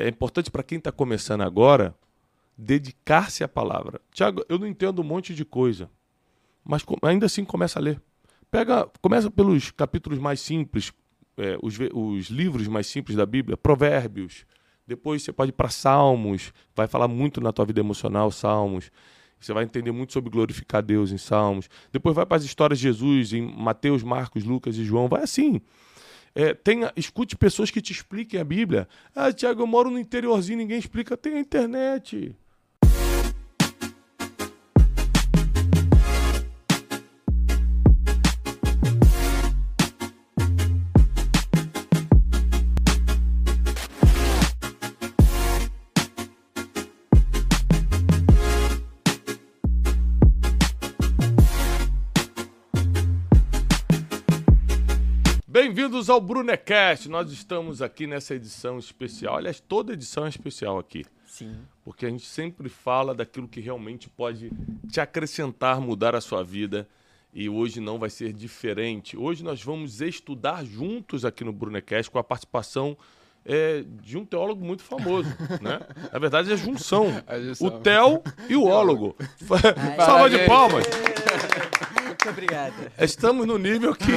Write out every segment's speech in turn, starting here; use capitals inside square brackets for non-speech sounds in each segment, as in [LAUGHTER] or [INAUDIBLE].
é importante para quem está começando agora dedicar-se à palavra. Tiago, eu não entendo um monte de coisa, mas ainda assim começa a ler. Pega, começa pelos capítulos mais simples, é, os, os livros mais simples da Bíblia, Provérbios. Depois você pode ir para Salmos, vai falar muito na tua vida emocional, Salmos. Você vai entender muito sobre glorificar Deus em Salmos. Depois vai para as histórias de Jesus em Mateus, Marcos, Lucas e João. Vai assim. É, tenha, escute pessoas que te expliquem a Bíblia. Ah, Tiago, eu moro no interiorzinho, ninguém explica. Tem a internet. Bem-vindos ao Brunecast. Nós estamos aqui nessa edição especial. Aliás, toda edição é especial aqui. Sim. Porque a gente sempre fala daquilo que realmente pode te acrescentar, mudar a sua vida. E hoje não vai ser diferente. Hoje nós vamos estudar juntos aqui no Brunecast com a participação é, de um teólogo muito famoso, [LAUGHS] né? Na verdade, é a junção. A junção. O Theo e o ólogo. [LAUGHS] Salva de palmas. Muito obrigada. Estamos no nível que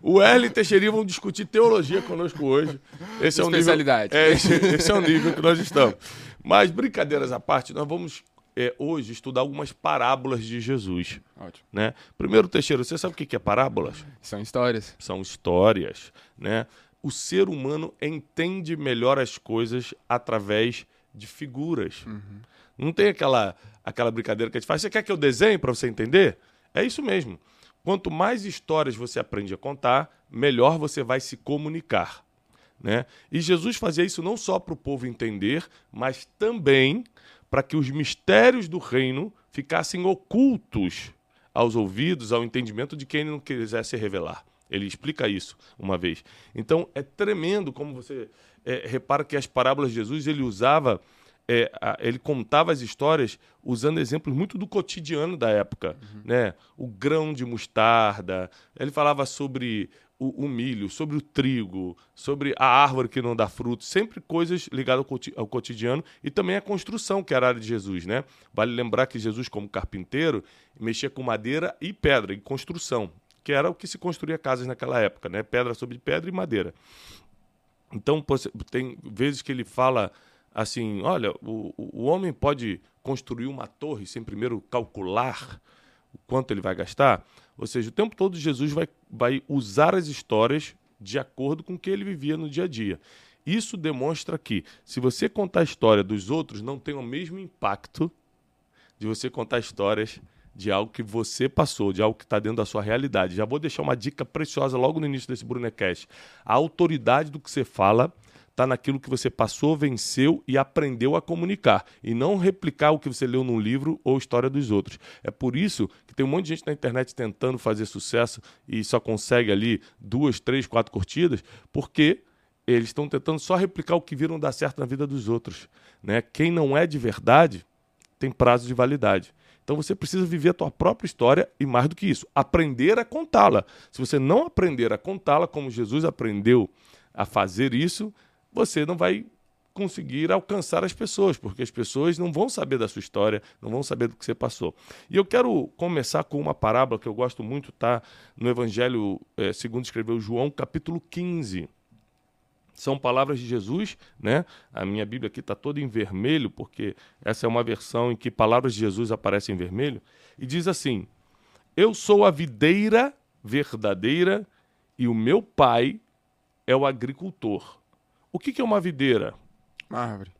o Erle e Teixeirinha vão discutir teologia conosco hoje. Esse é o Especialidade. Nível, é, esse, esse é o nível que nós estamos. Mas, brincadeiras à parte, nós vamos é, hoje estudar algumas parábolas de Jesus. Ótimo. Né? Primeiro, Teixeira, você sabe o que é parábolas? São histórias. São histórias. Né? O ser humano entende melhor as coisas através de figuras. Uhum. Não tem aquela, aquela brincadeira que a gente faz. Você quer que eu desenhe para você entender? É isso mesmo. Quanto mais histórias você aprende a contar, melhor você vai se comunicar. Né? E Jesus fazia isso não só para o povo entender, mas também para que os mistérios do reino ficassem ocultos aos ouvidos, ao entendimento de quem não quisesse revelar. Ele explica isso uma vez. Então é tremendo como você é, repara que as parábolas de Jesus ele usava é, a, ele contava as histórias usando exemplos muito do cotidiano da época, uhum. né? O grão de mostarda, ele falava sobre o, o, milho, sobre o trigo, sobre a árvore que não dá fruto, sempre coisas ligadas ao, ao cotidiano e também a construção, que era a área de Jesus, né? Vale lembrar que Jesus, como carpinteiro, mexia com madeira e pedra, em construção, que era o que se construía casas naquela época, né? Pedra sobre pedra e madeira. Então, tem vezes que ele fala assim, olha, o, o homem pode construir uma torre sem primeiro calcular o quanto ele vai gastar. Ou seja, o tempo todo Jesus vai, vai usar as histórias de acordo com o que ele vivia no dia a dia. Isso demonstra que, se você contar a história dos outros, não tem o mesmo impacto de você contar histórias de algo que você passou, de algo que está dentro da sua realidade. Já vou deixar uma dica preciosa logo no início desse Brunecast. A autoridade do que você fala está naquilo que você passou, venceu e aprendeu a comunicar. E não replicar o que você leu num livro ou história dos outros. É por isso que tem um monte de gente na internet tentando fazer sucesso e só consegue ali duas, três, quatro curtidas, porque eles estão tentando só replicar o que viram dar certo na vida dos outros. Né? Quem não é de verdade tem prazo de validade. Então você precisa viver a tua própria história e mais do que isso, aprender a contá-la. Se você não aprender a contá-la como Jesus aprendeu a fazer isso, você não vai conseguir alcançar as pessoas, porque as pessoas não vão saber da sua história, não vão saber do que você passou. E eu quero começar com uma parábola que eu gosto muito, tá? No Evangelho, é, segundo escreveu João, capítulo 15. São palavras de Jesus, né? A minha Bíblia aqui está toda em vermelho, porque essa é uma versão em que palavras de Jesus aparecem em vermelho. E diz assim: Eu sou a videira verdadeira e o meu pai é o agricultor. O que, que é uma videira? Uma árvore.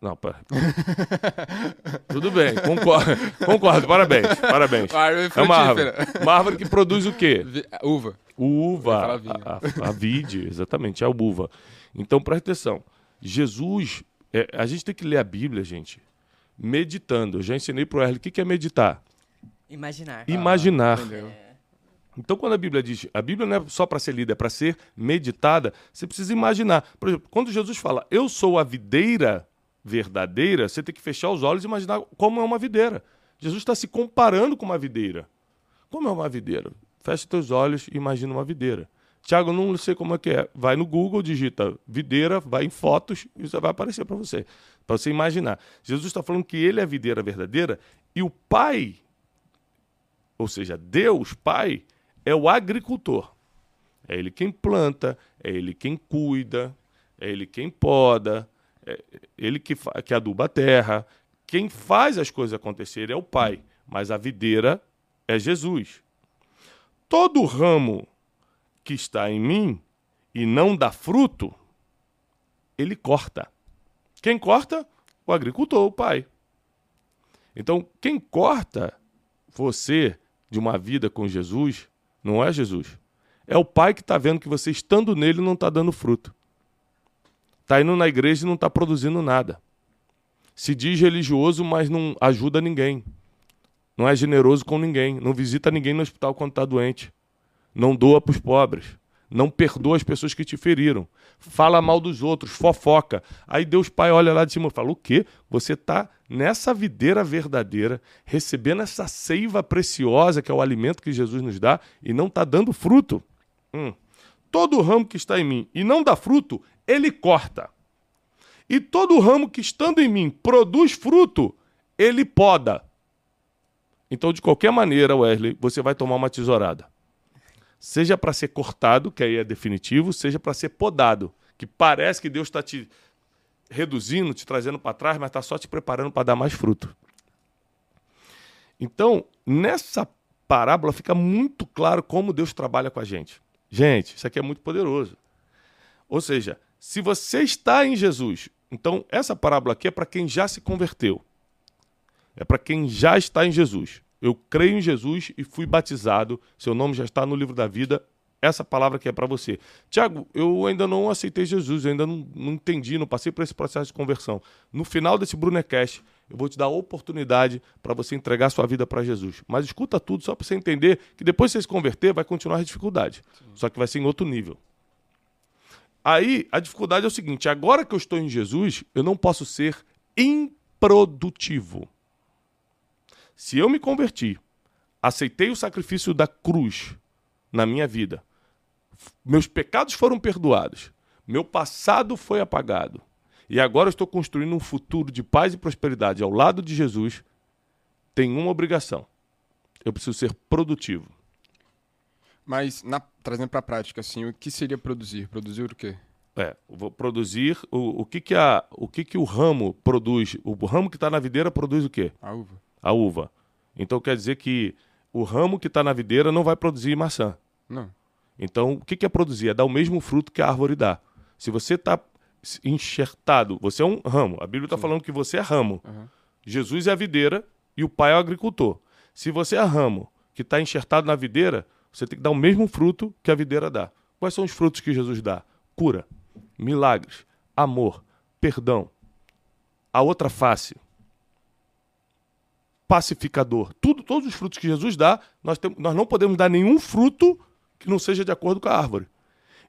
Não, pera. [LAUGHS] Tudo bem, concordo, concordo, parabéns, parabéns. Uma árvore é uma árvore. Uma árvore que produz o quê? Uva. Uva. A, a, a vide, exatamente, é a uva. Então, presta atenção. Jesus, é, a gente tem que ler a Bíblia, gente, meditando. Eu já ensinei para o Erle o que, que é meditar. Imaginar. Imaginar. Ah, então, quando a Bíblia diz, a Bíblia não é só para ser lida, é para ser meditada, você precisa imaginar. Por exemplo, quando Jesus fala, eu sou a videira verdadeira, você tem que fechar os olhos e imaginar como é uma videira. Jesus está se comparando com uma videira. Como é uma videira? Feche teus olhos e imagina uma videira. Tiago, não sei como é que é. Vai no Google, digita videira, vai em fotos e isso vai aparecer para você. Para você imaginar. Jesus está falando que ele é a videira verdadeira e o Pai, ou seja, Deus, Pai, é o agricultor. É ele quem planta, é ele quem cuida, é ele quem poda, é ele que, que aduba a terra. Quem faz as coisas acontecerem é o Pai, mas a videira é Jesus. Todo ramo que está em mim e não dá fruto, ele corta. Quem corta? O agricultor, o pai. Então, quem corta você de uma vida com Jesus não é Jesus. É o pai que está vendo que você, estando nele, não está dando fruto. Está indo na igreja e não está produzindo nada. Se diz religioso, mas não ajuda ninguém. Não é generoso com ninguém. Não visita ninguém no hospital quando está doente não doa para os pobres, não perdoa as pessoas que te feriram, fala mal dos outros, fofoca. Aí Deus Pai olha lá de cima e fala: O quê? Você está nessa videira verdadeira, recebendo essa seiva preciosa que é o alimento que Jesus nos dá e não está dando fruto. Hum. Todo ramo que está em mim e não dá fruto, ele corta. E todo ramo que estando em mim produz fruto, ele poda. Então, de qualquer maneira, Wesley, você vai tomar uma tesourada seja para ser cortado, que aí é definitivo, seja para ser podado, que parece que Deus está te reduzindo, te trazendo para trás, mas está só te preparando para dar mais fruto. Então, nessa parábola fica muito claro como Deus trabalha com a gente. Gente, isso aqui é muito poderoso. Ou seja, se você está em Jesus, então essa parábola aqui é para quem já se converteu. É para quem já está em Jesus. Eu creio em Jesus e fui batizado. Seu nome já está no livro da vida. Essa palavra que é para você. Tiago, eu ainda não aceitei Jesus, eu ainda não, não entendi, não passei por esse processo de conversão. No final desse Brunecast, eu vou te dar a oportunidade para você entregar sua vida para Jesus. Mas escuta tudo só para você entender que depois que você se converter, vai continuar a dificuldade. Sim. Só que vai ser em outro nível. Aí, a dificuldade é o seguinte: agora que eu estou em Jesus, eu não posso ser improdutivo. Se eu me converti, aceitei o sacrifício da cruz na minha vida, meus pecados foram perdoados, meu passado foi apagado, e agora estou construindo um futuro de paz e prosperidade ao lado de Jesus, tem uma obrigação. Eu preciso ser produtivo. Mas, na, trazendo para a prática, assim, o que seria produzir? Produzir o quê? É, vou produzir o, o que que a, o que que o ramo produz? O ramo que está na videira produz o quê? A uva a uva. Então quer dizer que o ramo que está na videira não vai produzir maçã. Não. Então o que é produzir? É dar o mesmo fruto que a árvore dá. Se você está enxertado, você é um ramo. A Bíblia está falando que você é ramo. Uhum. Jesus é a videira e o pai é o agricultor. Se você é ramo que está enxertado na videira, você tem que dar o mesmo fruto que a videira dá. Quais são os frutos que Jesus dá? Cura, milagres, amor, perdão. A outra face, pacificador. Tudo, todos os frutos que Jesus dá, nós, tem, nós não podemos dar nenhum fruto que não seja de acordo com a árvore.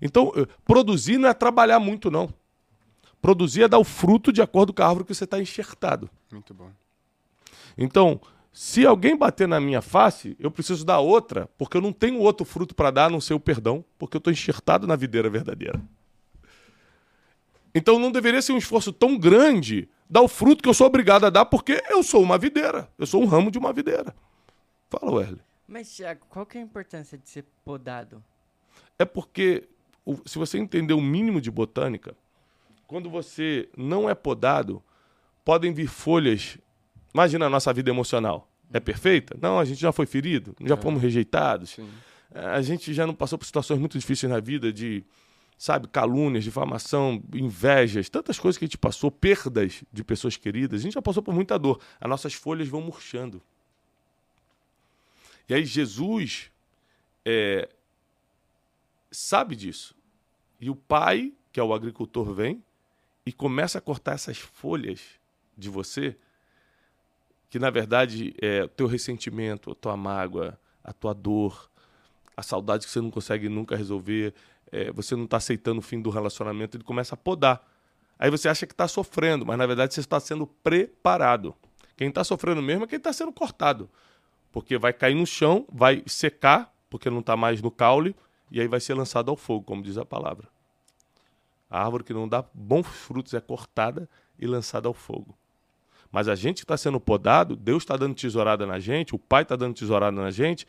Então, eh, produzir não é trabalhar muito, não. Produzir é dar o fruto de acordo com a árvore que você está enxertado. Muito bom. Então, se alguém bater na minha face, eu preciso dar outra, porque eu não tenho outro fruto para dar a não ser o perdão, porque eu estou enxertado na videira verdadeira. Então não deveria ser um esforço tão grande dar o fruto que eu sou obrigado a dar, porque eu sou uma videira. Eu sou um ramo de uma videira. Fala, Wesley. Mas, Tiago, qual que é a importância de ser podado? É porque, se você entender o mínimo de botânica, quando você não é podado, podem vir folhas. Imagina a nossa vida emocional. É perfeita? Não, a gente já foi ferido, já é. fomos rejeitados. Sim. A gente já não passou por situações muito difíceis na vida de sabe, calúnias, difamação, invejas, tantas coisas que a gente passou, perdas de pessoas queridas, a gente já passou por muita dor. As nossas folhas vão murchando. E aí Jesus é, sabe disso. E o pai, que é o agricultor, vem e começa a cortar essas folhas de você, que na verdade é o teu ressentimento, a tua mágoa, a tua dor, a saudade que você não consegue nunca resolver, é, você não está aceitando o fim do relacionamento, ele começa a podar. Aí você acha que está sofrendo, mas na verdade você está sendo preparado. Quem está sofrendo mesmo é quem está sendo cortado. Porque vai cair no chão, vai secar, porque não está mais no caule, e aí vai ser lançado ao fogo, como diz a palavra. A árvore que não dá bons frutos é cortada e lançada ao fogo. Mas a gente está sendo podado, Deus está dando tesourada na gente, o Pai está dando tesourada na gente,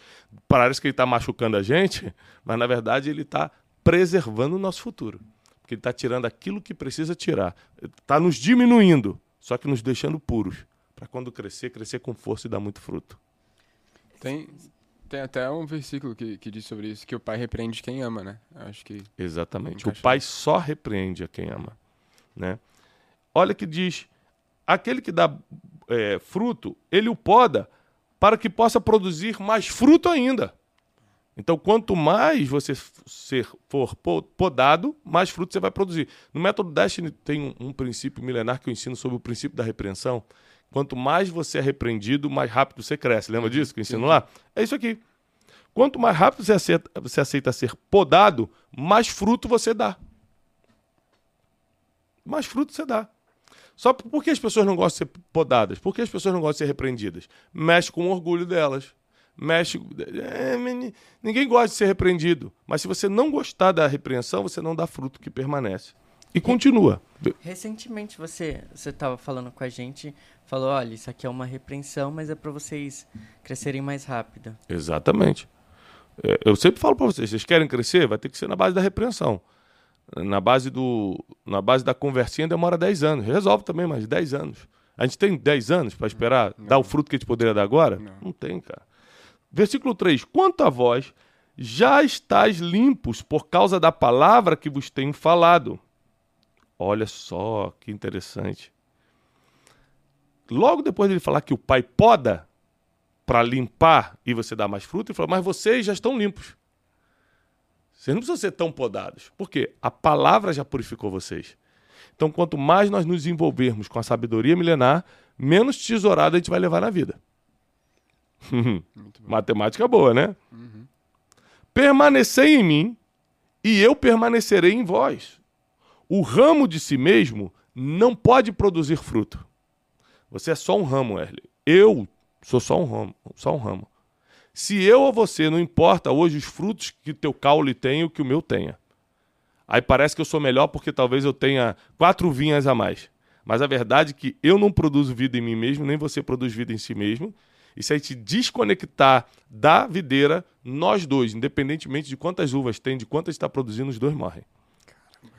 parece que ele está machucando a gente, mas na verdade ele está preservando o nosso futuro. Porque ele está tirando aquilo que precisa tirar. Está nos diminuindo, só que nos deixando puros. Para quando crescer, crescer com força e dar muito fruto. Tem, tem até um versículo que, que diz sobre isso, que o pai repreende quem ama, né? Acho que. Exatamente. O pai só repreende a quem ama. Né? Olha que diz: aquele que dá é, fruto, ele o poda para que possa produzir mais fruto ainda. Então, quanto mais você ser, for po- podado, mais fruto você vai produzir. No método Destiny tem um, um princípio milenar que eu ensino sobre o princípio da repreensão. Quanto mais você é repreendido, mais rápido você cresce. Lembra disso que eu ensino lá? É isso aqui. Quanto mais rápido você aceita, você aceita ser podado, mais fruto você dá. Mais fruto você dá. Só por que as pessoas não gostam de ser podadas? Por que as pessoas não gostam de ser repreendidas? Mexe com o orgulho delas. Mexe. é, ninguém gosta de ser repreendido. Mas se você não gostar da repreensão, você não dá fruto que permanece. E continua. Recentemente você você estava falando com a gente, falou, olha, isso aqui é uma repreensão, mas é para vocês crescerem mais rápido. Exatamente. É, Eu sempre falo para vocês, vocês querem crescer, vai ter que ser na base da repreensão. Na base do, na base da conversinha demora 10 anos. Resolve também mais 10 anos. A gente tem 10 anos para esperar dar o fruto que a gente poderia dar agora? Não. tem, cara. Versículo 3: Quanto a vós, já estáis limpos por causa da palavra que vos tenho falado. Olha só que interessante. Logo depois dele falar que o pai poda, para limpar e você dar mais fruto, ele falou: Mas vocês já estão limpos. Vocês não precisam ser tão podados. Por quê? A palavra já purificou vocês. Então, quanto mais nós nos envolvermos com a sabedoria milenar, menos tesourada a gente vai levar na vida. Matemática boa, né? Permanecei em mim e eu permanecerei em vós. O ramo de si mesmo não pode produzir fruto. Você é só um ramo, Erle. Eu sou só um ramo, só um ramo. Se eu ou você não importa hoje os frutos que teu caule tem e o que o meu tenha. Aí parece que eu sou melhor porque talvez eu tenha quatro vinhas a mais. Mas a verdade é que eu não produzo vida em mim mesmo, nem você produz vida em si mesmo. E se a gente desconectar da videira, nós dois, independentemente de quantas uvas tem, de quantas está produzindo, os dois morrem.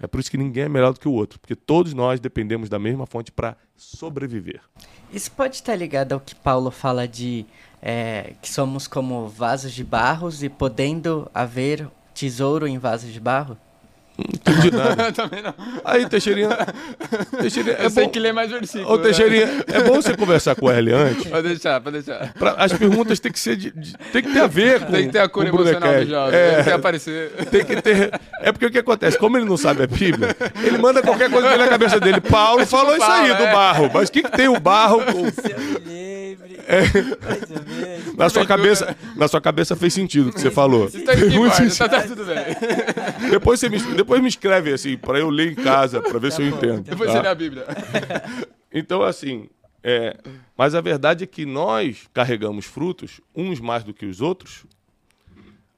É por isso que ninguém é melhor do que o outro, porque todos nós dependemos da mesma fonte para sobreviver. Isso pode estar ligado ao que Paulo fala de é, que somos como vasos de barros e podendo haver tesouro em vasos de barro? Não entendi [LAUGHS] nada. Também não. Aí, Teixeirinha. Teixeirinha é Eu sei bom- que ler mais versículo. Ô, né? Teixeirinha, é bom você conversar com o Erle antes. Pode deixar, pode deixar. Pra- as perguntas têm que ser de, tem que ter a ver com Tem que ter a cor emocional do jovem. É, Tem que aparecer. tem que ter. É porque o que acontece? Como ele não sabe a Bíblia, ele manda qualquer coisa que vem na cabeça dele. Paulo falou isso aí Paulo, do é. barro. Mas o que, que tem o barro com- [LAUGHS] Menos. na sua cabeça? Na sua cabeça fez sentido o que você falou. Você tá aqui, guarda, tá, tá tudo bem. [LAUGHS] Depois você me, depois me escreve assim, para eu ler em casa, para ver se eu bom, entendo. Depois tá? você lê a Bíblia. [LAUGHS] Então, assim, é, mas a verdade é que nós carregamos frutos, uns mais do que os outros.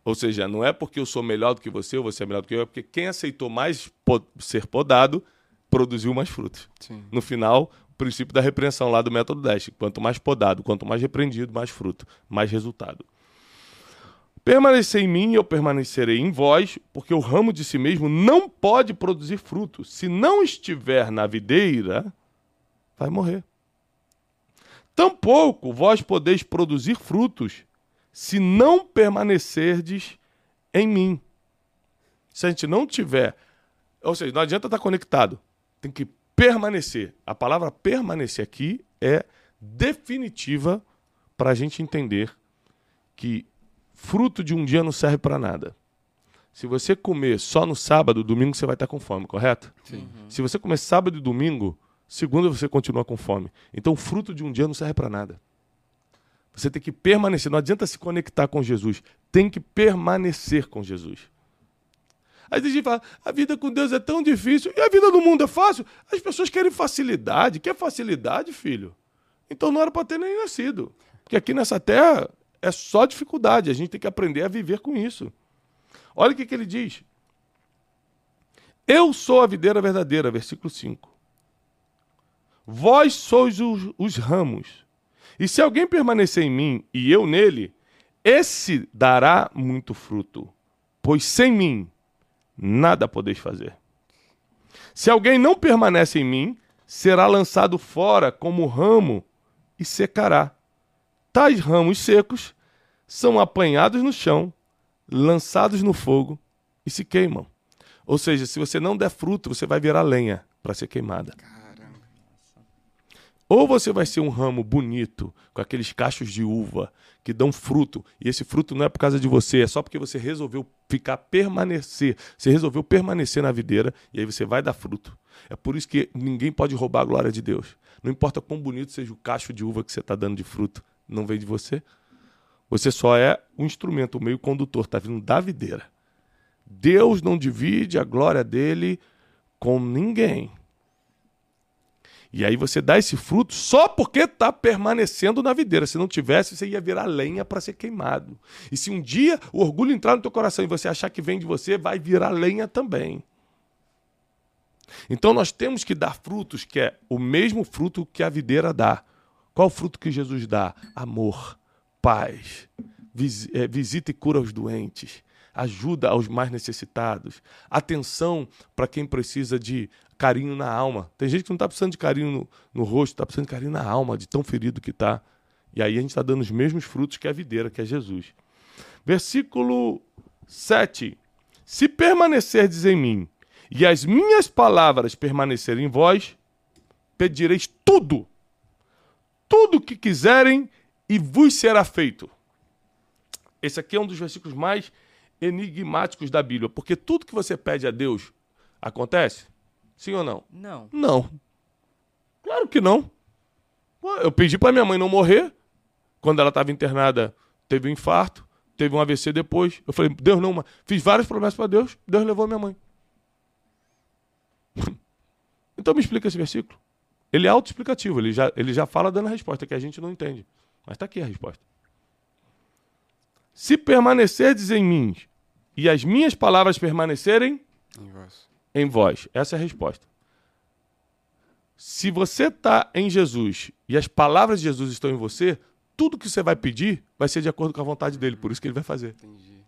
Ou seja, não é porque eu sou melhor do que você ou você é melhor do que eu, é porque quem aceitou mais po- ser podado produziu mais frutos. Sim. No final, princípio da repreensão lá do método 10. Quanto mais podado, quanto mais repreendido, mais fruto, mais resultado. Permanecer em mim eu permanecerei em vós, porque o ramo de si mesmo não pode produzir fruto. Se não estiver na videira, vai morrer. Tampouco vós podeis produzir frutos se não permanecerdes em mim. Se a gente não tiver, ou seja, não adianta estar conectado, tem que permanecer. A palavra permanecer aqui é definitiva para a gente entender que fruto de um dia não serve para nada. Se você comer só no sábado, domingo você vai estar com fome, correto? Sim. Se você comer sábado e domingo, segunda você continua com fome. Então, fruto de um dia não serve para nada. Você tem que permanecer. Não adianta se conectar com Jesus. Tem que permanecer com Jesus. Aí a gente fala, a vida com Deus é tão difícil e a vida no mundo é fácil. As pessoas querem facilidade. Quer facilidade, filho? Então não era para ter nem nascido. Porque aqui nessa terra é só dificuldade. A gente tem que aprender a viver com isso. Olha o que, que ele diz. Eu sou a videira verdadeira, versículo 5. Vós sois os, os ramos. E se alguém permanecer em mim e eu nele, esse dará muito fruto. Pois sem mim nada podeis fazer. Se alguém não permanece em mim, será lançado fora como ramo e secará. Tais ramos secos são apanhados no chão, lançados no fogo e se queimam. Ou seja, se você não der fruto, você vai virar lenha para ser queimada. Ou você vai ser um ramo bonito, com aqueles cachos de uva que dão fruto, e esse fruto não é por causa de você, é só porque você resolveu ficar permanecer. Você resolveu permanecer na videira e aí você vai dar fruto. É por isso que ninguém pode roubar a glória de Deus. Não importa quão bonito seja o cacho de uva que você está dando de fruto, não vem de você. Você só é um instrumento, o um meio condutor, está vindo da videira. Deus não divide a glória dele com ninguém. E aí você dá esse fruto só porque está permanecendo na videira. Se não tivesse, você ia virar lenha para ser queimado. E se um dia o orgulho entrar no teu coração e você achar que vem de você, vai virar lenha também. Então nós temos que dar frutos que é o mesmo fruto que a videira dá. Qual o fruto que Jesus dá? Amor, paz, eh, visita e cura os doentes, ajuda aos mais necessitados, atenção para quem precisa de carinho na alma. Tem gente que não está precisando de carinho no, no rosto, está precisando de carinho na alma, de tão ferido que está. E aí a gente está dando os mesmos frutos que a videira, que é Jesus. Versículo 7. Se permanecerdes em mim e as minhas palavras permanecerem em vós, pedireis tudo, tudo o que quiserem e vos será feito. Esse aqui é um dos versículos mais enigmáticos da Bíblia, porque tudo que você pede a Deus acontece? Sim ou não? Não. Não. Claro que não. Eu pedi para minha mãe não morrer. Quando ela estava internada, teve um infarto, teve um AVC depois. Eu falei, Deus não, fiz várias promessas para Deus, Deus levou a minha mãe. [LAUGHS] então me explica esse versículo. Ele é autoexplicativo, ele já, ele já fala dando a resposta que a gente não entende. Mas está aqui a resposta. Se permanecerdes em mim e as minhas palavras permanecerem em vós em vós? Essa é a resposta. Se você está em Jesus e as palavras de Jesus estão em você, tudo que você vai pedir vai ser de acordo com a vontade dele, por isso que ele vai fazer. Entendi.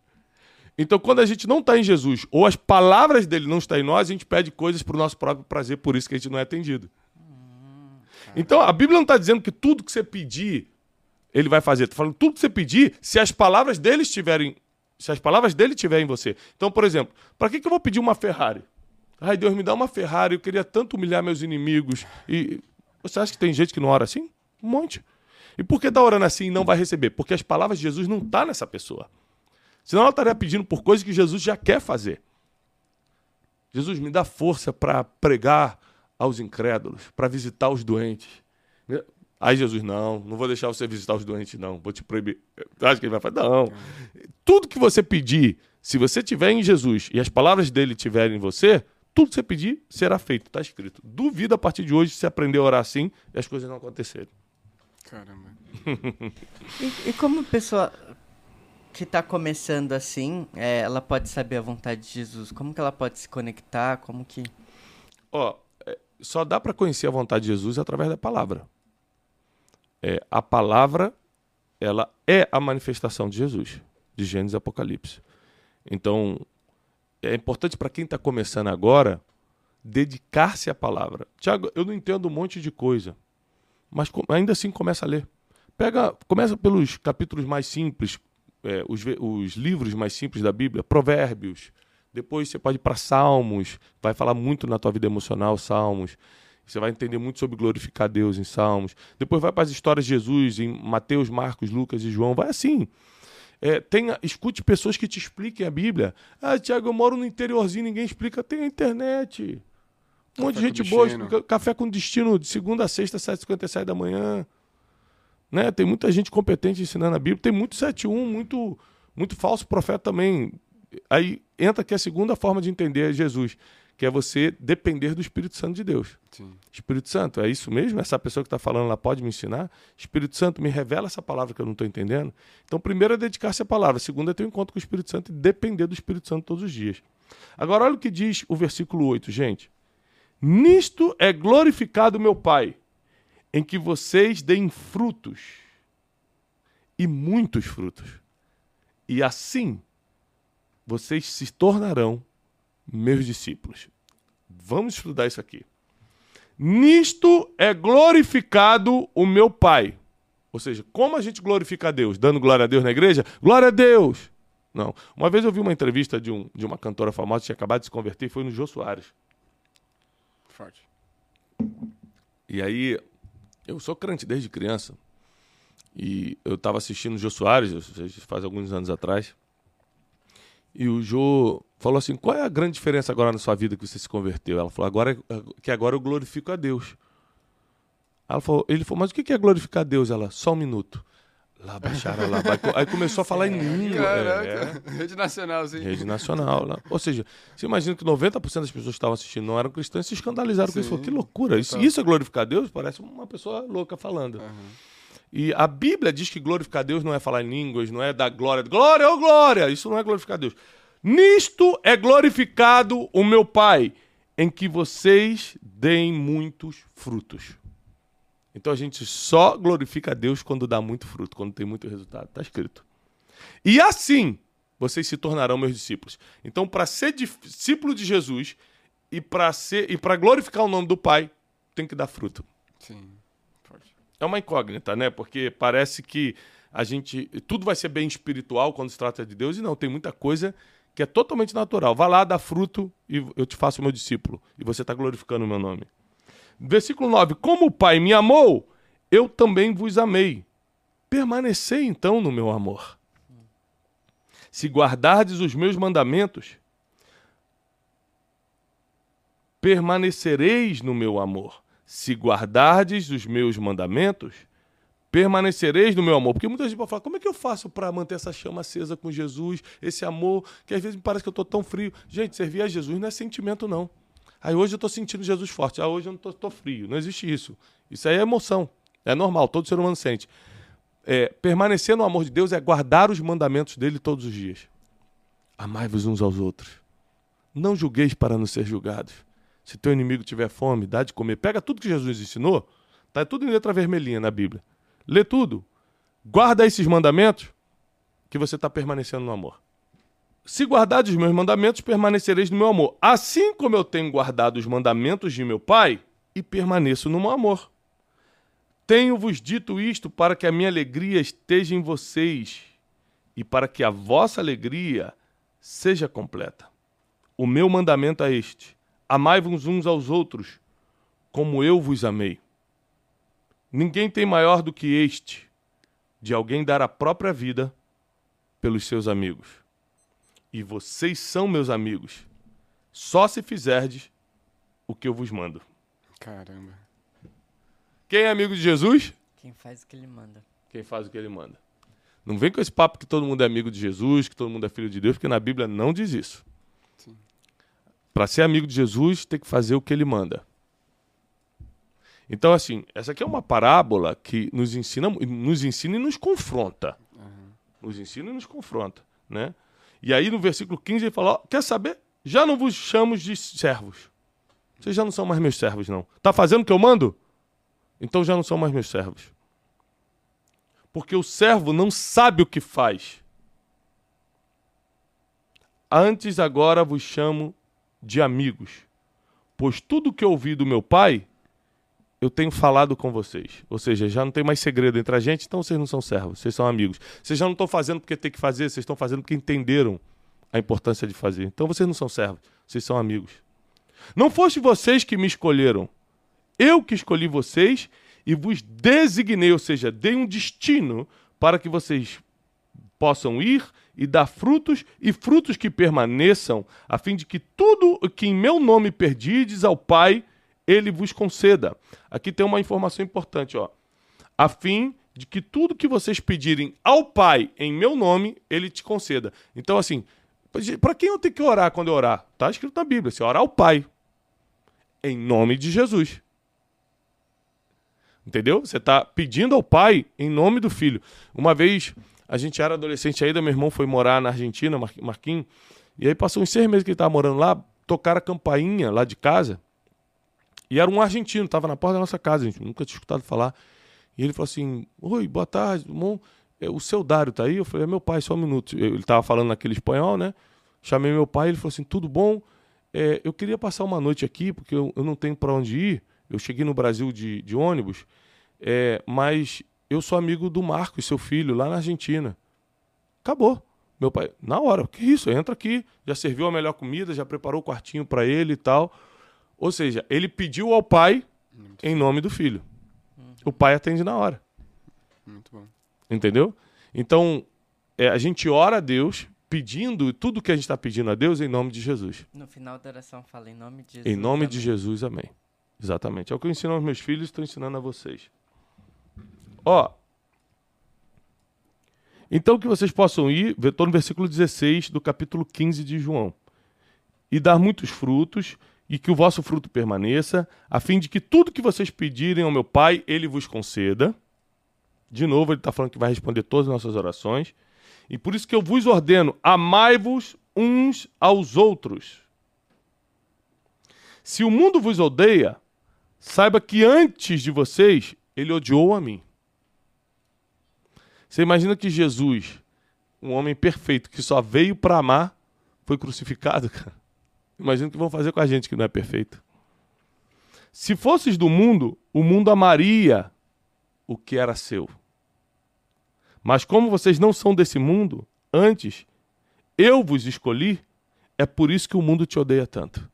Então, quando a gente não está em Jesus ou as palavras dele não estão em nós, a gente pede coisas para o nosso próprio prazer, por isso que a gente não é atendido. Então, a Bíblia não está dizendo que tudo que você pedir, ele vai fazer. Está falando tudo que você pedir, se as palavras dele estiverem, se as palavras dele estiverem em você. Então, por exemplo, para que, que eu vou pedir uma Ferrari? Ai, Deus, me dá uma Ferrari, eu queria tanto humilhar meus inimigos. E você acha que tem gente que não ora assim? Um monte. E por que está orando assim e não vai receber? Porque as palavras de Jesus não tá nessa pessoa. Senão ela estaria pedindo por coisas que Jesus já quer fazer. Jesus, me dá força para pregar aos incrédulos, para visitar os doentes. Aí Jesus, não, não vou deixar você visitar os doentes, não. Vou te proibir. Acho que ele vai falar, não. Tudo que você pedir, se você tiver em Jesus e as palavras dele estiverem em você, tudo que você pedir será feito, está escrito. Duvida a partir de hoje se aprender a orar assim e as coisas não acontecerem. Caramba. e, e, como pessoa que está começando assim, é, ela pode saber a vontade de Jesus? Como que ela pode se conectar? Como que. Ó, é, só dá para conhecer a vontade de Jesus através da palavra. É, a palavra, ela é a manifestação de Jesus, de Gênesis e Apocalipse. Então, é importante para quem está começando agora dedicar-se à palavra. Tiago, eu não entendo um monte de coisa, mas ainda assim começa a ler. Pega, começa pelos capítulos mais simples, é, os, os livros mais simples da Bíblia, Provérbios. Depois você pode ir para Salmos, vai falar muito na tua vida emocional, Salmos. Você vai entender muito sobre glorificar Deus em Salmos. Depois vai para as histórias de Jesus em Mateus, Marcos, Lucas e João. Vai assim. É, tenha, escute pessoas que te expliquem a Bíblia. Ah, Tiago, eu moro no interiorzinho, ninguém explica. Tem a internet. Um monte de gente boa, explica, café com destino de segunda a sexta, 7h57 da manhã. Né? Tem muita gente competente ensinando a Bíblia. Tem muito 71, muito, muito falso profeta também. Aí entra aqui a segunda forma de entender Jesus, que é você depender do Espírito Santo de Deus. Sim. Espírito Santo, é isso mesmo? Essa pessoa que está falando, ela pode me ensinar? Espírito Santo, me revela essa palavra que eu não estou entendendo? Então, primeiro é dedicar-se à palavra. Segundo é ter um encontro com o Espírito Santo e depender do Espírito Santo todos os dias. Agora, olha o que diz o versículo 8, gente. Nisto é glorificado meu Pai, em que vocês deem frutos, e muitos frutos. E assim, vocês se tornarão meus discípulos. Vamos estudar isso aqui. Nisto é glorificado o meu Pai. Ou seja, como a gente glorifica a Deus? Dando glória a Deus na igreja? Glória a Deus! Não. Uma vez eu vi uma entrevista de, um, de uma cantora famosa que tinha acabado de se converter, foi no Jô Soares. Forte. E aí, eu sou crente desde criança. E eu estava assistindo o Jô Soares, faz alguns anos atrás. E o Jô falou assim: qual é a grande diferença agora na sua vida que você se converteu? Ela falou: agora que agora eu glorifico a Deus. Ela falou, ele falou: mas o que é glorificar a Deus? Ela, só um minuto. Lá baixaram, lá baixaram. Aí começou a falar em [LAUGHS] língua. Caraca, É, rede nacional, sim. Rede nacional. Lá. Ou seja, você imagina que 90% das pessoas que estavam assistindo não eram cristãs e se escandalizaram com isso. Sim. Falou, que loucura. Isso, isso é glorificar a Deus? Parece uma pessoa louca falando. Aham. E a Bíblia diz que glorificar a Deus não é falar em línguas, não é dar glória. Glória ou glória! Isso não é glorificar a Deus. Nisto é glorificado o meu Pai, em que vocês deem muitos frutos. Então a gente só glorifica a Deus quando dá muito fruto, quando tem muito resultado. Está escrito. E assim vocês se tornarão meus discípulos. Então, para ser discípulo de Jesus e para ser e para glorificar o nome do Pai, tem que dar fruto. Sim. É uma incógnita, né? Porque parece que a gente. Tudo vai ser bem espiritual quando se trata de Deus, e não, tem muita coisa que é totalmente natural. Vá lá, dá fruto e eu te faço meu discípulo. E você está glorificando o meu nome. Versículo 9: Como o Pai me amou, eu também vos amei. Permanecei então no meu amor. Se guardardes os meus mandamentos, permanecereis no meu amor. Se guardardes os meus mandamentos, permanecereis no meu amor. Porque muita gente pode falar, como é que eu faço para manter essa chama acesa com Jesus, esse amor, que às vezes me parece que eu estou tão frio. Gente, servir a Jesus não é sentimento, não. Aí hoje eu estou sentindo Jesus forte, ah, hoje eu não estou frio. Não existe isso. Isso aí é emoção. É normal, todo ser humano sente. É, permanecer no amor de Deus é guardar os mandamentos dele todos os dias. Amai-vos uns aos outros. Não julgueis para não ser julgados. Se teu inimigo tiver fome, dá de comer. Pega tudo que Jesus ensinou, tá tudo em letra vermelhinha na Bíblia. Lê tudo. Guarda esses mandamentos que você está permanecendo no amor. Se guardardes os meus mandamentos, permanecereis no meu amor. Assim como eu tenho guardado os mandamentos de meu Pai e permaneço no meu amor. Tenho-vos dito isto para que a minha alegria esteja em vocês e para que a vossa alegria seja completa. O meu mandamento é este: amai-vos uns aos outros, como eu vos amei. Ninguém tem maior do que este, de alguém dar a própria vida pelos seus amigos. E vocês são meus amigos, só se fizerdes o que eu vos mando. Caramba. Quem é amigo de Jesus? Quem faz o que ele manda. Quem faz o que ele manda. Não vem com esse papo que todo mundo é amigo de Jesus, que todo mundo é filho de Deus, porque na Bíblia não diz isso. Para ser amigo de Jesus, tem que fazer o que ele manda. Então, assim, essa aqui é uma parábola que nos ensina, nos ensina e nos confronta. Nos ensina e nos confronta, né? E aí no versículo 15 ele fala, ó, quer saber? Já não vos chamo de servos. Vocês já não são mais meus servos, não. Tá fazendo o que eu mando? Então já não são mais meus servos. Porque o servo não sabe o que faz. Antes agora vos chamo de amigos, pois tudo que ouvi do meu pai, eu tenho falado com vocês. Ou seja, já não tem mais segredo entre a gente, então vocês não são servos, vocês são amigos. Vocês já não estão fazendo porque tem que fazer, vocês estão fazendo porque entenderam a importância de fazer. Então vocês não são servos, vocês são amigos. Não foste vocês que me escolheram, eu que escolhi vocês e vos designei, ou seja, dei um destino para que vocês possam ir e dar frutos e frutos que permaneçam, a fim de que tudo que em meu nome perdides ao Pai, ele vos conceda. Aqui tem uma informação importante, ó. A fim de que tudo que vocês pedirem ao Pai em meu nome, ele te conceda. Então, assim, para quem eu tenho que orar quando eu orar? Tá escrito na Bíblia, se orar ao Pai. em nome de Jesus. Entendeu? Você está pedindo ao pai em nome do filho. Uma vez, a gente era adolescente ainda, meu irmão foi morar na Argentina, Mar Marquinhos, e aí passou uns seis meses que ele estava morando lá, tocaram a campainha lá de casa, e era um argentino, estava na porta da nossa casa, gente nunca tinha escutado falar. E ele falou assim: Oi, boa tarde, irmão. É, o seu Dário tá aí? Eu falei: É meu pai, só um minuto. Ele estava falando naquele espanhol, né? Chamei meu pai, ele falou assim: Tudo bom? É, eu queria passar uma noite aqui, porque eu, eu não tenho para onde ir. Eu cheguei no Brasil de, de ônibus, é, mas eu sou amigo do Marcos, seu filho, lá na Argentina. Acabou. Meu pai, na hora, que isso? Entra aqui, já serviu a melhor comida, já preparou o quartinho para ele e tal. Ou seja, ele pediu ao pai Muito em nome do filho. Uhum. O pai atende na hora. Muito bom. Entendeu? Então, é, a gente ora a Deus pedindo tudo que a gente está pedindo a Deus em nome de Jesus. No final da oração fala em nome de Jesus. Em nome amém. de Jesus, amém. Exatamente. É o que eu ensino aos meus filhos e estou ensinando a vocês. Ó. Então que vocês possam ir, estou no versículo 16 do capítulo 15 de João. E dar muitos frutos, e que o vosso fruto permaneça, a fim de que tudo que vocês pedirem ao meu Pai, ele vos conceda. De novo, ele está falando que vai responder todas as nossas orações. E por isso que eu vos ordeno: amai-vos uns aos outros. Se o mundo vos odeia, saiba que antes de vocês, ele odiou a mim. Você imagina que Jesus, um homem perfeito que só veio para amar, foi crucificado, cara? Imagina o que vão fazer com a gente que não é perfeito. Se fosses do mundo, o mundo amaria o que era seu. Mas como vocês não são desse mundo, antes eu vos escolhi, é por isso que o mundo te odeia tanto.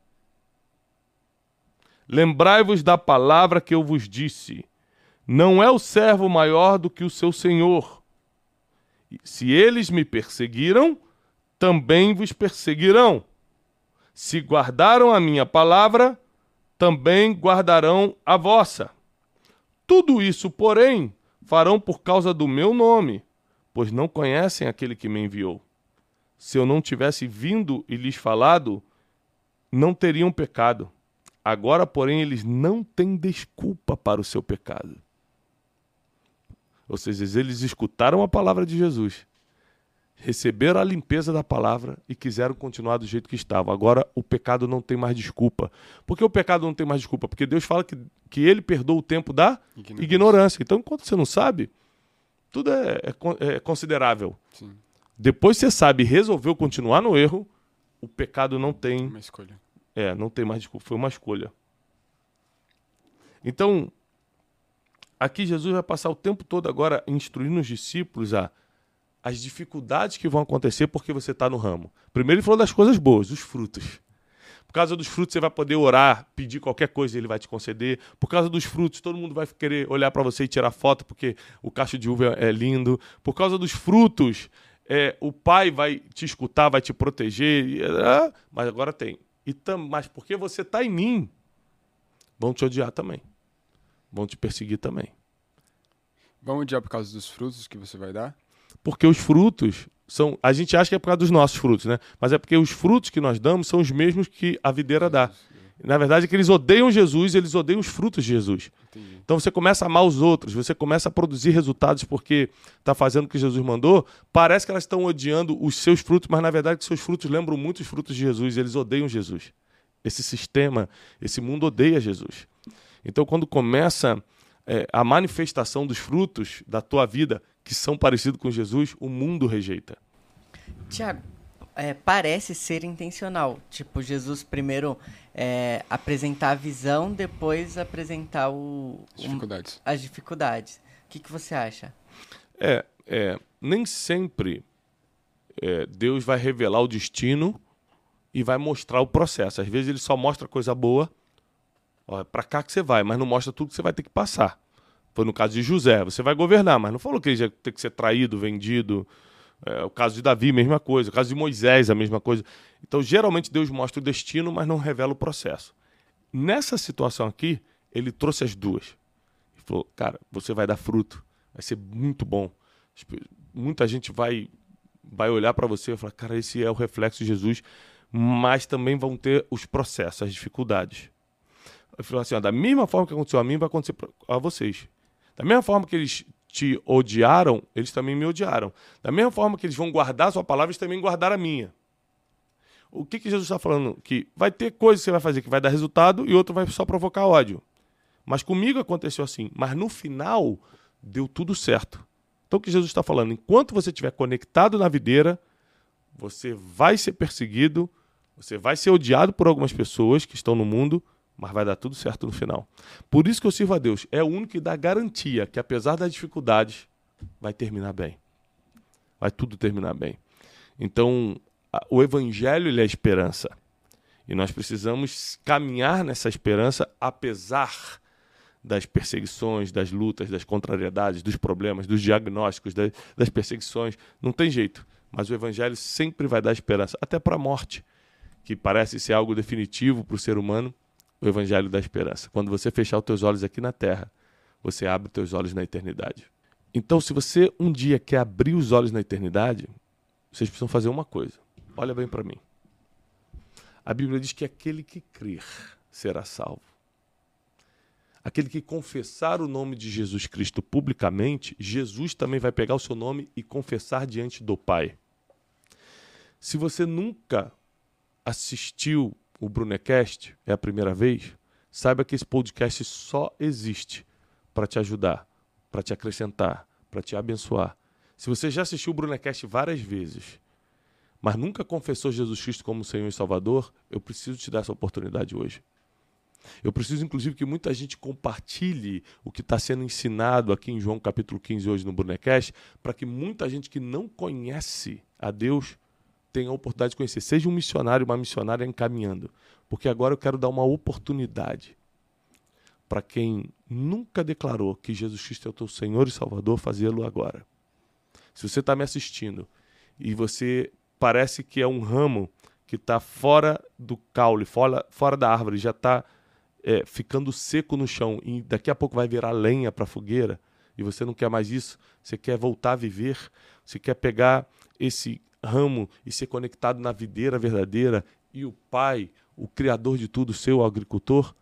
Lembrai-vos da palavra que eu vos disse: não é o servo maior do que o seu senhor. Se eles me perseguiram, também vos perseguirão. Se guardaram a minha palavra, também guardarão a vossa. Tudo isso, porém, farão por causa do meu nome, pois não conhecem aquele que me enviou. Se eu não tivesse vindo e lhes falado, não teriam pecado. Agora, porém, eles não têm desculpa para o seu pecado. Ou seja, eles escutaram a palavra de Jesus, receberam a limpeza da palavra e quiseram continuar do jeito que estavam. Agora o pecado não tem mais desculpa. Por que o pecado não tem mais desculpa? Porque Deus fala que, que ele perdoa o tempo da ignorância. ignorância. Então, enquanto você não sabe, tudo é, é, é considerável. Sim. Depois você sabe e resolveu continuar no erro, o pecado não tem. Uma escolha. É, não tem mais desculpa. Foi uma escolha. Então, aqui Jesus vai passar o tempo todo agora instruindo os discípulos a as dificuldades que vão acontecer porque você está no ramo. Primeiro ele falou das coisas boas, dos frutos. Por causa dos frutos você vai poder orar, pedir qualquer coisa ele vai te conceder. Por causa dos frutos todo mundo vai querer olhar para você e tirar foto porque o cacho de uva é lindo. Por causa dos frutos é, o pai vai te escutar, vai te proteger. É, mas agora tem. E tam, mas porque você está em mim, vão te odiar também. Vão te perseguir também. Vão odiar por causa dos frutos que você vai dar? Porque os frutos são. A gente acha que é por causa dos nossos frutos, né? Mas é porque os frutos que nós damos são os mesmos que a videira dá. Na verdade, é que eles odeiam Jesus, eles odeiam os frutos de Jesus. Entendi. Então você começa a amar os outros, você começa a produzir resultados porque está fazendo o que Jesus mandou. Parece que elas estão odiando os seus frutos, mas na verdade seus frutos lembram muito os frutos de Jesus, eles odeiam Jesus. Esse sistema, esse mundo odeia Jesus. Então quando começa é, a manifestação dos frutos da tua vida que são parecidos com Jesus, o mundo rejeita. Tiago, é, parece ser intencional. Tipo, Jesus primeiro é, apresentar a visão, depois apresentar o, as dificuldades. Um, as dificuldades. O que, que você acha? É, é nem sempre é, Deus vai revelar o destino e vai mostrar o processo. Às vezes ele só mostra coisa boa, ó, é para cá que você vai, mas não mostra tudo que você vai ter que passar. Foi no caso de José, você vai governar, mas não falou que ele ia ter que ser traído, vendido. É, o caso de Davi, mesma coisa. O caso de Moisés, a mesma coisa. Então, geralmente, Deus mostra o destino, mas não revela o processo. Nessa situação aqui, ele trouxe as duas. Ele falou, cara, você vai dar fruto, vai ser muito bom. Muita gente vai, vai olhar para você e falar, cara, esse é o reflexo de Jesus, mas também vão ter os processos, as dificuldades. Ele falou assim: ó, da mesma forma que aconteceu a mim, vai acontecer a vocês. Da mesma forma que eles te odiaram, eles também me odiaram. Da mesma forma que eles vão guardar a sua palavra, eles também guardaram a minha. O que, que Jesus está falando? Que vai ter coisa que você vai fazer que vai dar resultado e outro vai só provocar ódio. Mas comigo aconteceu assim. Mas no final, deu tudo certo. Então o que Jesus está falando? Enquanto você estiver conectado na videira, você vai ser perseguido, você vai ser odiado por algumas pessoas que estão no mundo, mas vai dar tudo certo no final. Por isso que eu sirvo a Deus. É o único que dá garantia que, apesar das dificuldades, vai terminar bem. Vai tudo terminar bem. Então, o Evangelho ele é a esperança. E nós precisamos caminhar nessa esperança, apesar das perseguições, das lutas, das contrariedades, dos problemas, dos diagnósticos, das, das perseguições. Não tem jeito. Mas o Evangelho sempre vai dar esperança, até para a morte, que parece ser algo definitivo para o ser humano o evangelho da esperança. Quando você fechar os teus olhos aqui na terra, você abre os teus olhos na eternidade. Então, se você um dia quer abrir os olhos na eternidade, vocês precisam fazer uma coisa. Olha bem para mim. A Bíblia diz que aquele que crer será salvo. Aquele que confessar o nome de Jesus Cristo publicamente, Jesus também vai pegar o seu nome e confessar diante do Pai. Se você nunca assistiu o Brunecast é a primeira vez, saiba que esse podcast só existe para te ajudar, para te acrescentar, para te abençoar. Se você já assistiu o Brunecast várias vezes, mas nunca confessou Jesus Cristo como Senhor e Salvador, eu preciso te dar essa oportunidade hoje. Eu preciso, inclusive, que muita gente compartilhe o que está sendo ensinado aqui em João capítulo 15 hoje no Brunecast, para que muita gente que não conhece a Deus tenha a oportunidade de conhecer. Seja um missionário, uma missionária encaminhando. Porque agora eu quero dar uma oportunidade para quem nunca declarou que Jesus Cristo é o teu Senhor e Salvador, fazê-lo agora. Se você está me assistindo e você parece que é um ramo que está fora do caule, fora, fora da árvore, já está é, ficando seco no chão e daqui a pouco vai virar lenha para a fogueira e você não quer mais isso, você quer voltar a viver, você quer pegar esse ramo e ser conectado na videira verdadeira e o Pai, o Criador de tudo, seu agricultor,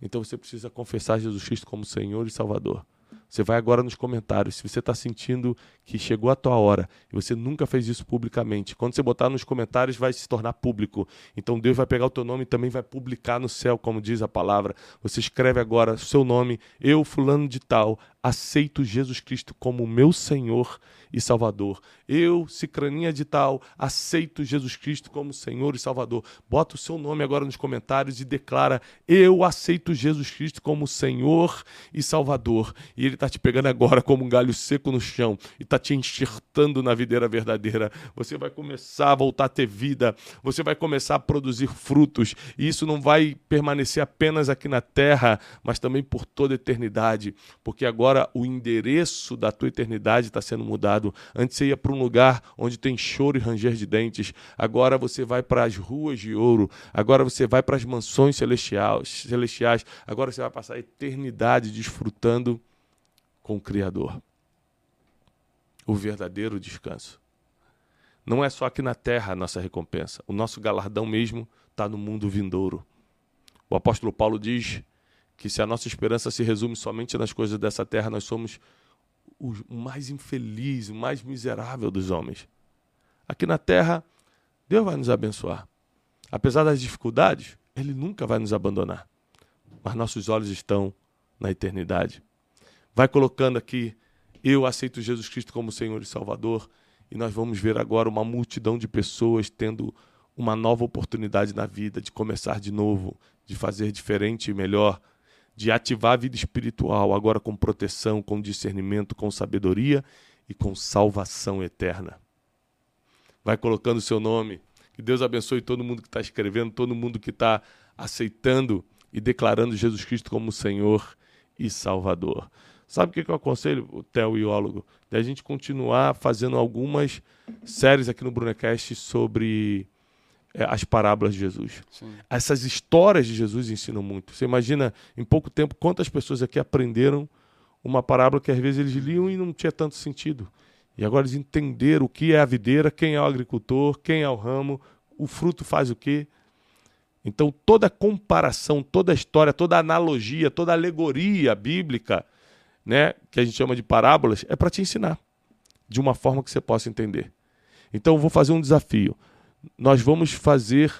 então você precisa confessar Jesus Cristo como Senhor e Salvador. Você vai agora nos comentários. Se você está sentindo que chegou a tua hora e você nunca fez isso publicamente, quando você botar nos comentários, vai se tornar público. Então Deus vai pegar o teu nome e também vai publicar no céu, como diz a palavra. Você escreve agora o seu nome, eu, fulano de tal, aceito Jesus Cristo como meu Senhor e Salvador. Eu, Cicraninha de tal, aceito Jesus Cristo como Senhor e Salvador. Bota o seu nome agora nos comentários e declara: Eu aceito Jesus Cristo como Senhor e Salvador. E Ele está te pegando agora como um galho seco no chão e está te enxertando na videira verdadeira. Você vai começar a voltar a ter vida, você vai começar a produzir frutos, e isso não vai permanecer apenas aqui na terra, mas também por toda a eternidade, porque agora o endereço da tua eternidade está sendo mudado. Antes você ia para um lugar onde tem choro e ranger de dentes, agora você vai para as ruas de ouro, agora você vai para as mansões celestiais, agora você vai passar a eternidade desfrutando com o Criador o verdadeiro descanso. Não é só aqui na terra a nossa recompensa, o nosso galardão mesmo está no mundo vindouro. O apóstolo Paulo diz que se a nossa esperança se resume somente nas coisas dessa terra, nós somos o mais infeliz, o mais miserável dos homens. Aqui na terra, Deus vai nos abençoar. Apesar das dificuldades, Ele nunca vai nos abandonar. Mas nossos olhos estão na eternidade. Vai colocando aqui eu aceito Jesus Cristo como Senhor e Salvador, e nós vamos ver agora uma multidão de pessoas tendo uma nova oportunidade na vida, de começar de novo, de fazer diferente e melhor, de ativar a vida espiritual agora com proteção, com discernimento, com sabedoria e com salvação eterna. Vai colocando o seu nome. Que Deus abençoe todo mundo que está escrevendo, todo mundo que está aceitando e declarando Jesus Cristo como Senhor e Salvador. Sabe o que eu aconselho, o teoiólogo? De a gente continuar fazendo algumas séries aqui no Brunecast sobre as parábolas de Jesus. Sim. Essas histórias de Jesus ensinam muito. Você imagina, em pouco tempo, quantas pessoas aqui aprenderam uma parábola que às vezes eles liam e não tinha tanto sentido. E agora eles entenderam o que é a videira, quem é o agricultor, quem é o ramo, o fruto faz o quê. Então, toda comparação, toda história, toda analogia, toda alegoria bíblica, né, que a gente chama de parábolas, é para te ensinar de uma forma que você possa entender. Então, eu vou fazer um desafio. Nós vamos fazer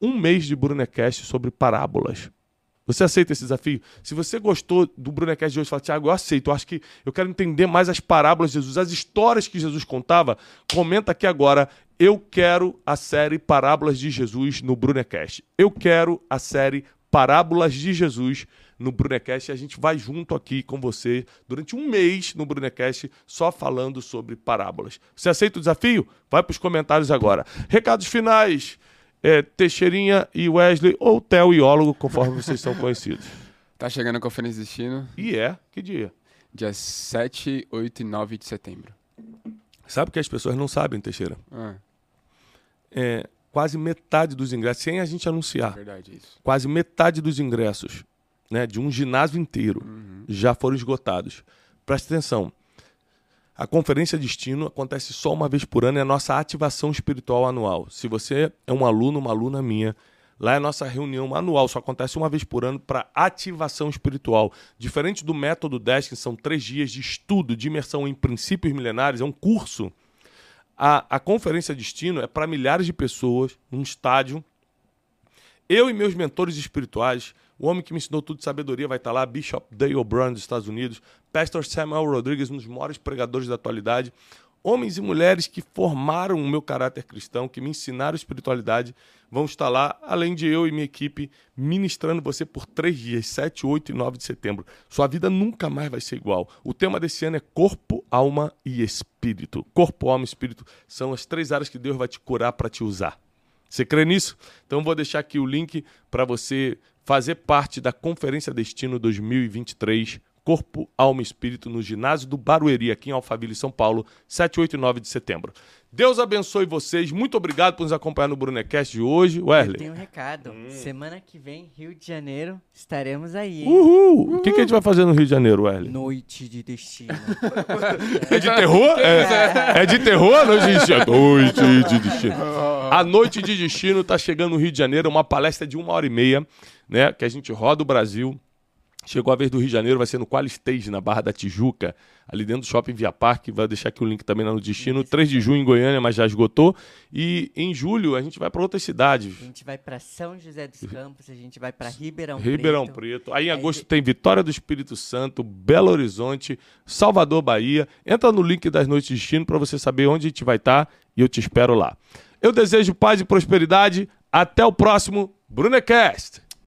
um mês de Brunecast sobre parábolas. Você aceita esse desafio? Se você gostou do Brunecast de hoje, fala, Tiago, eu aceito. Eu acho que eu quero entender mais as parábolas de Jesus, as histórias que Jesus contava. Comenta aqui agora. Eu quero a série Parábolas de Jesus no Brunecast. Eu quero a série Parábolas de Jesus no Brunecast e a gente vai junto aqui com você durante um mês no Brunecast só falando sobre parábolas. Você aceita o desafio? Vai para os comentários agora. Recados finais é, Teixeirinha e Wesley, ou Theo e Iólogo, conforme vocês são conhecidos. [LAUGHS] Tá chegando a Conferência de Destino. E é? Que dia? Dia 7, 8 e 9 de setembro. Sabe que as pessoas não sabem, Teixeira? Ah. É, quase metade dos ingressos, sem a gente anunciar, verdade, isso. quase metade dos ingressos né, de um ginásio inteiro uhum. já foram esgotados. Preste atenção. A Conferência Destino acontece só uma vez por ano, é a nossa ativação espiritual anual. Se você é um aluno, uma aluna minha, lá é a nossa reunião anual, só acontece uma vez por ano para ativação espiritual. Diferente do método DESC, que são três dias de estudo, de imersão em princípios milenares, é um curso. A, a Conferência Destino é para milhares de pessoas, num estádio. Eu e meus mentores espirituais o homem que me ensinou tudo de sabedoria vai estar lá, Bishop Dale Brown dos Estados Unidos, Pastor Samuel Rodrigues, um dos maiores pregadores da atualidade. Homens e mulheres que formaram o meu caráter cristão, que me ensinaram espiritualidade, vão estar lá, além de eu e minha equipe, ministrando você por três dias, 7, 8 e 9 de setembro. Sua vida nunca mais vai ser igual. O tema desse ano é corpo, alma e espírito. Corpo, alma e espírito são as três áreas que Deus vai te curar para te usar. Você crê nisso? Então vou deixar aqui o link para você fazer parte da Conferência Destino 2023, Corpo, Alma e Espírito, no ginásio do Barueri, aqui em Alphaville, São Paulo, 7, 8 e 9 de setembro. Deus abençoe vocês. Muito obrigado por nos acompanhar no Brunecast de hoje. Wesley. Eu tenho um recado. Hum. Semana que vem, Rio de Janeiro, estaremos aí. Hein? Uhul. Uhul. O que, que, a gente vai fazer no Rio de Janeiro, Wesley? Noite de Destino. [LAUGHS] é de terror? É, é de terror? Noite de Destino. Noite de Destino. A Noite de Destino está chegando no Rio de Janeiro, uma palestra de uma hora e meia né? Que a gente roda o Brasil. Chegou a vez do Rio de Janeiro, vai ser no Qual Stage, na Barra da Tijuca, ali dentro do Shopping Via Parque. Vai deixar aqui o link também lá no destino. 3 de junho em Goiânia, mas já esgotou. E em julho a gente vai para outras cidades. A gente vai para São José dos Campos, a gente vai para Ribeirão, Ribeirão Preto. Preto. Aí em agosto tem Vitória do Espírito Santo, Belo Horizonte, Salvador, Bahia. Entra no link das noites de destino para você saber onde a gente vai estar tá, e eu te espero lá. Eu desejo paz e prosperidade. Até o próximo Brunecast.